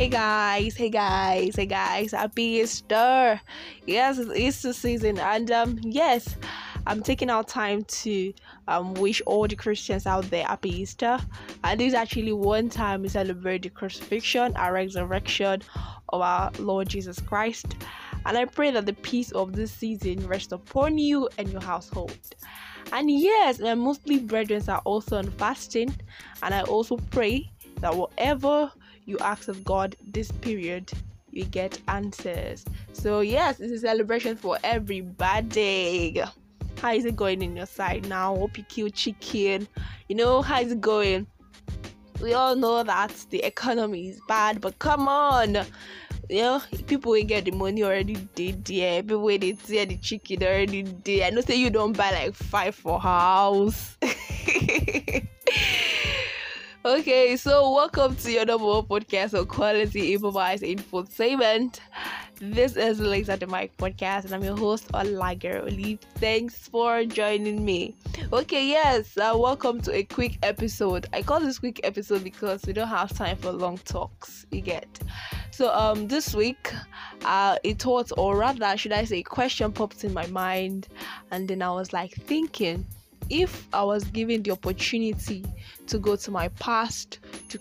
Hey guys, hey guys, hey guys, happy Easter! Yes, it's Easter season, and um, yes, I'm taking our time to um wish all the Christians out there happy Easter. And this is actually one time we celebrate the crucifixion and resurrection of our Lord Jesus Christ. And I pray that the peace of this season rest upon you and your household. And yes, my mostly brethren are also on fasting, and I also pray that whatever you ask of God this period, you get answers. So, yes, this is celebration for everybody. How is it going in your side now? Hope you kill chicken. You know, how is it going? We all know that the economy is bad, but come on. You know, people will get the money already did yeah. People will they the chicken already did. I know say you don't buy like five for house. Okay, so welcome to your number one podcast on quality improvised infotainment. This is Laser the Mic podcast, and I'm your host, Olager Olive. Thanks for joining me. Okay, yes, uh, welcome to a quick episode. I call this quick episode because we don't have time for long talks. You get. So, um, this week, uh, a thought, or rather, should I say, a question popped in my mind, and then I was like thinking if I was given the opportunity to go to my past to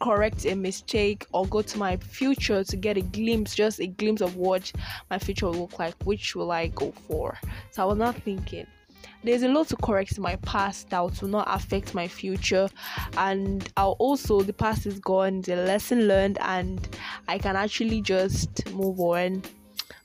correct a mistake or go to my future to get a glimpse, just a glimpse of what my future will look like, which will I go for? So I was not thinking. There's a lot to correct in my past that will not affect my future, and I'll also the past is gone, the lesson learned, and I can actually just move on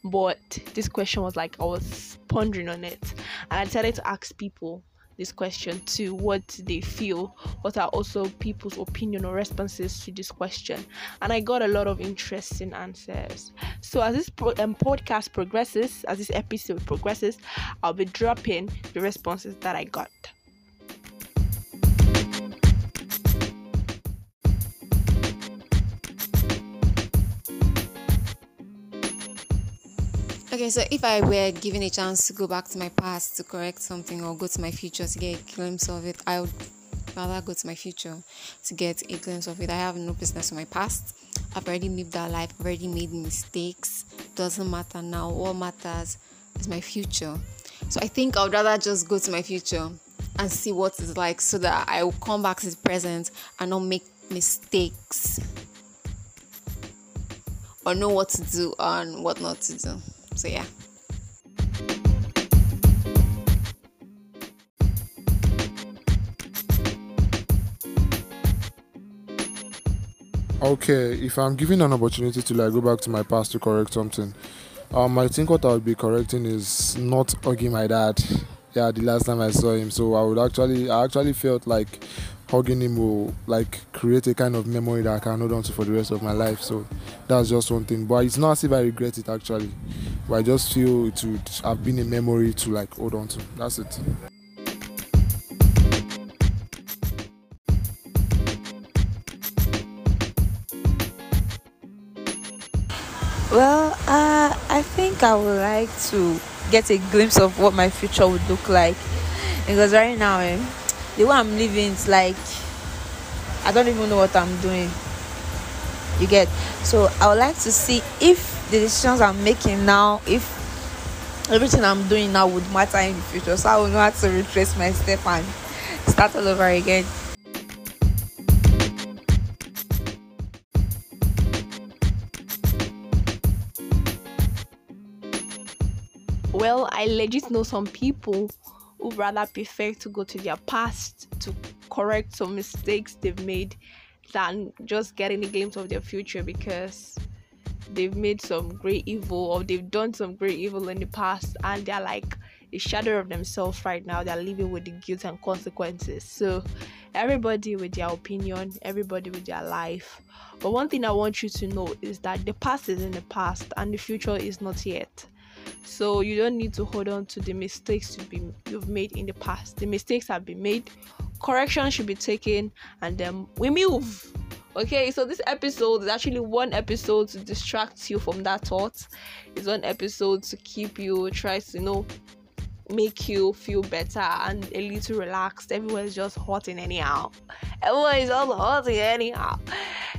but this question was like I was pondering on it and I decided to ask people this question to what they feel what are also people's opinion or responses to this question. And i got a lot of interesting answers. So as this pro- um, podcast progresses as this episode progresses i'll be dropping the responses that i got Okay, so if I were given a chance to go back to my past to correct something or go to my future to get a glimpse of it, I would rather go to my future to get a glimpse of it. I have no business with my past. I've already lived that life, I've already made mistakes. Doesn't matter now. What matters is my future. So I think I would rather just go to my future and see what it's like so that I will come back to the present and not make mistakes or know what to do and what not to do. So yeah. Okay, if I'm given an opportunity to like go back to my past to correct something, um, I think what I would be correcting is not hugging my dad. Yeah, the last time I saw him, so I would actually, I actually felt like hugging him will like create a kind of memory that I can hold on to for the rest of my life. So that's just one thing. But it's not as if I regret it actually. But I just feel it would have been a memory to like hold on to. That's it. Well, uh, I think I would like to get a glimpse of what my future would look like because right now, eh, the way I'm living is like I don't even know what I'm doing. You get. So I would like to see if the decisions I'm making now, if everything I'm doing now would matter in the future, so I will know how to retrace my step and start all over again. well i legit know some people who rather prefer to go to their past to correct some mistakes they've made than just getting a glimpse of their future because they've made some great evil or they've done some great evil in the past and they're like a shadow of themselves right now. They're living with the guilt and consequences. So everybody with their opinion everybody with their life. But one thing i want you to know is that the past is in the past and the future is not yet. So you don't need to hold on to the mistakes you've, been, you've made in the past. The mistakes have been made correction should be taken and then we move. Okay so this episode is actually one episode to distract you from that thought. It's one episode to keep you try to you know make you feel better and a little relaxed. Everywhere is just hotting anyhow. Everywhere is all hotting anyhow.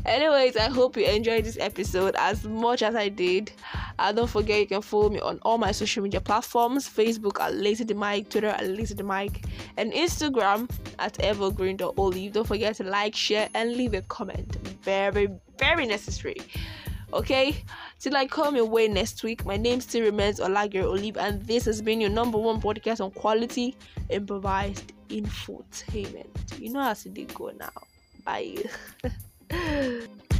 Anyways, I hope you enjoyed this episode as much as I did. And don't forget you can follow me on all my social media platforms Facebook at Lazy the Mic, Twitter at Lazy the Mic, and Instagram at evergreen.olive. Don't forget to like, share, and leave a comment. Very, very necessary. Okay, till I come your way next week, my name still remains Olagir Olive, and this has been your number one podcast on quality improvised infotainment. You know how to go now. Bye.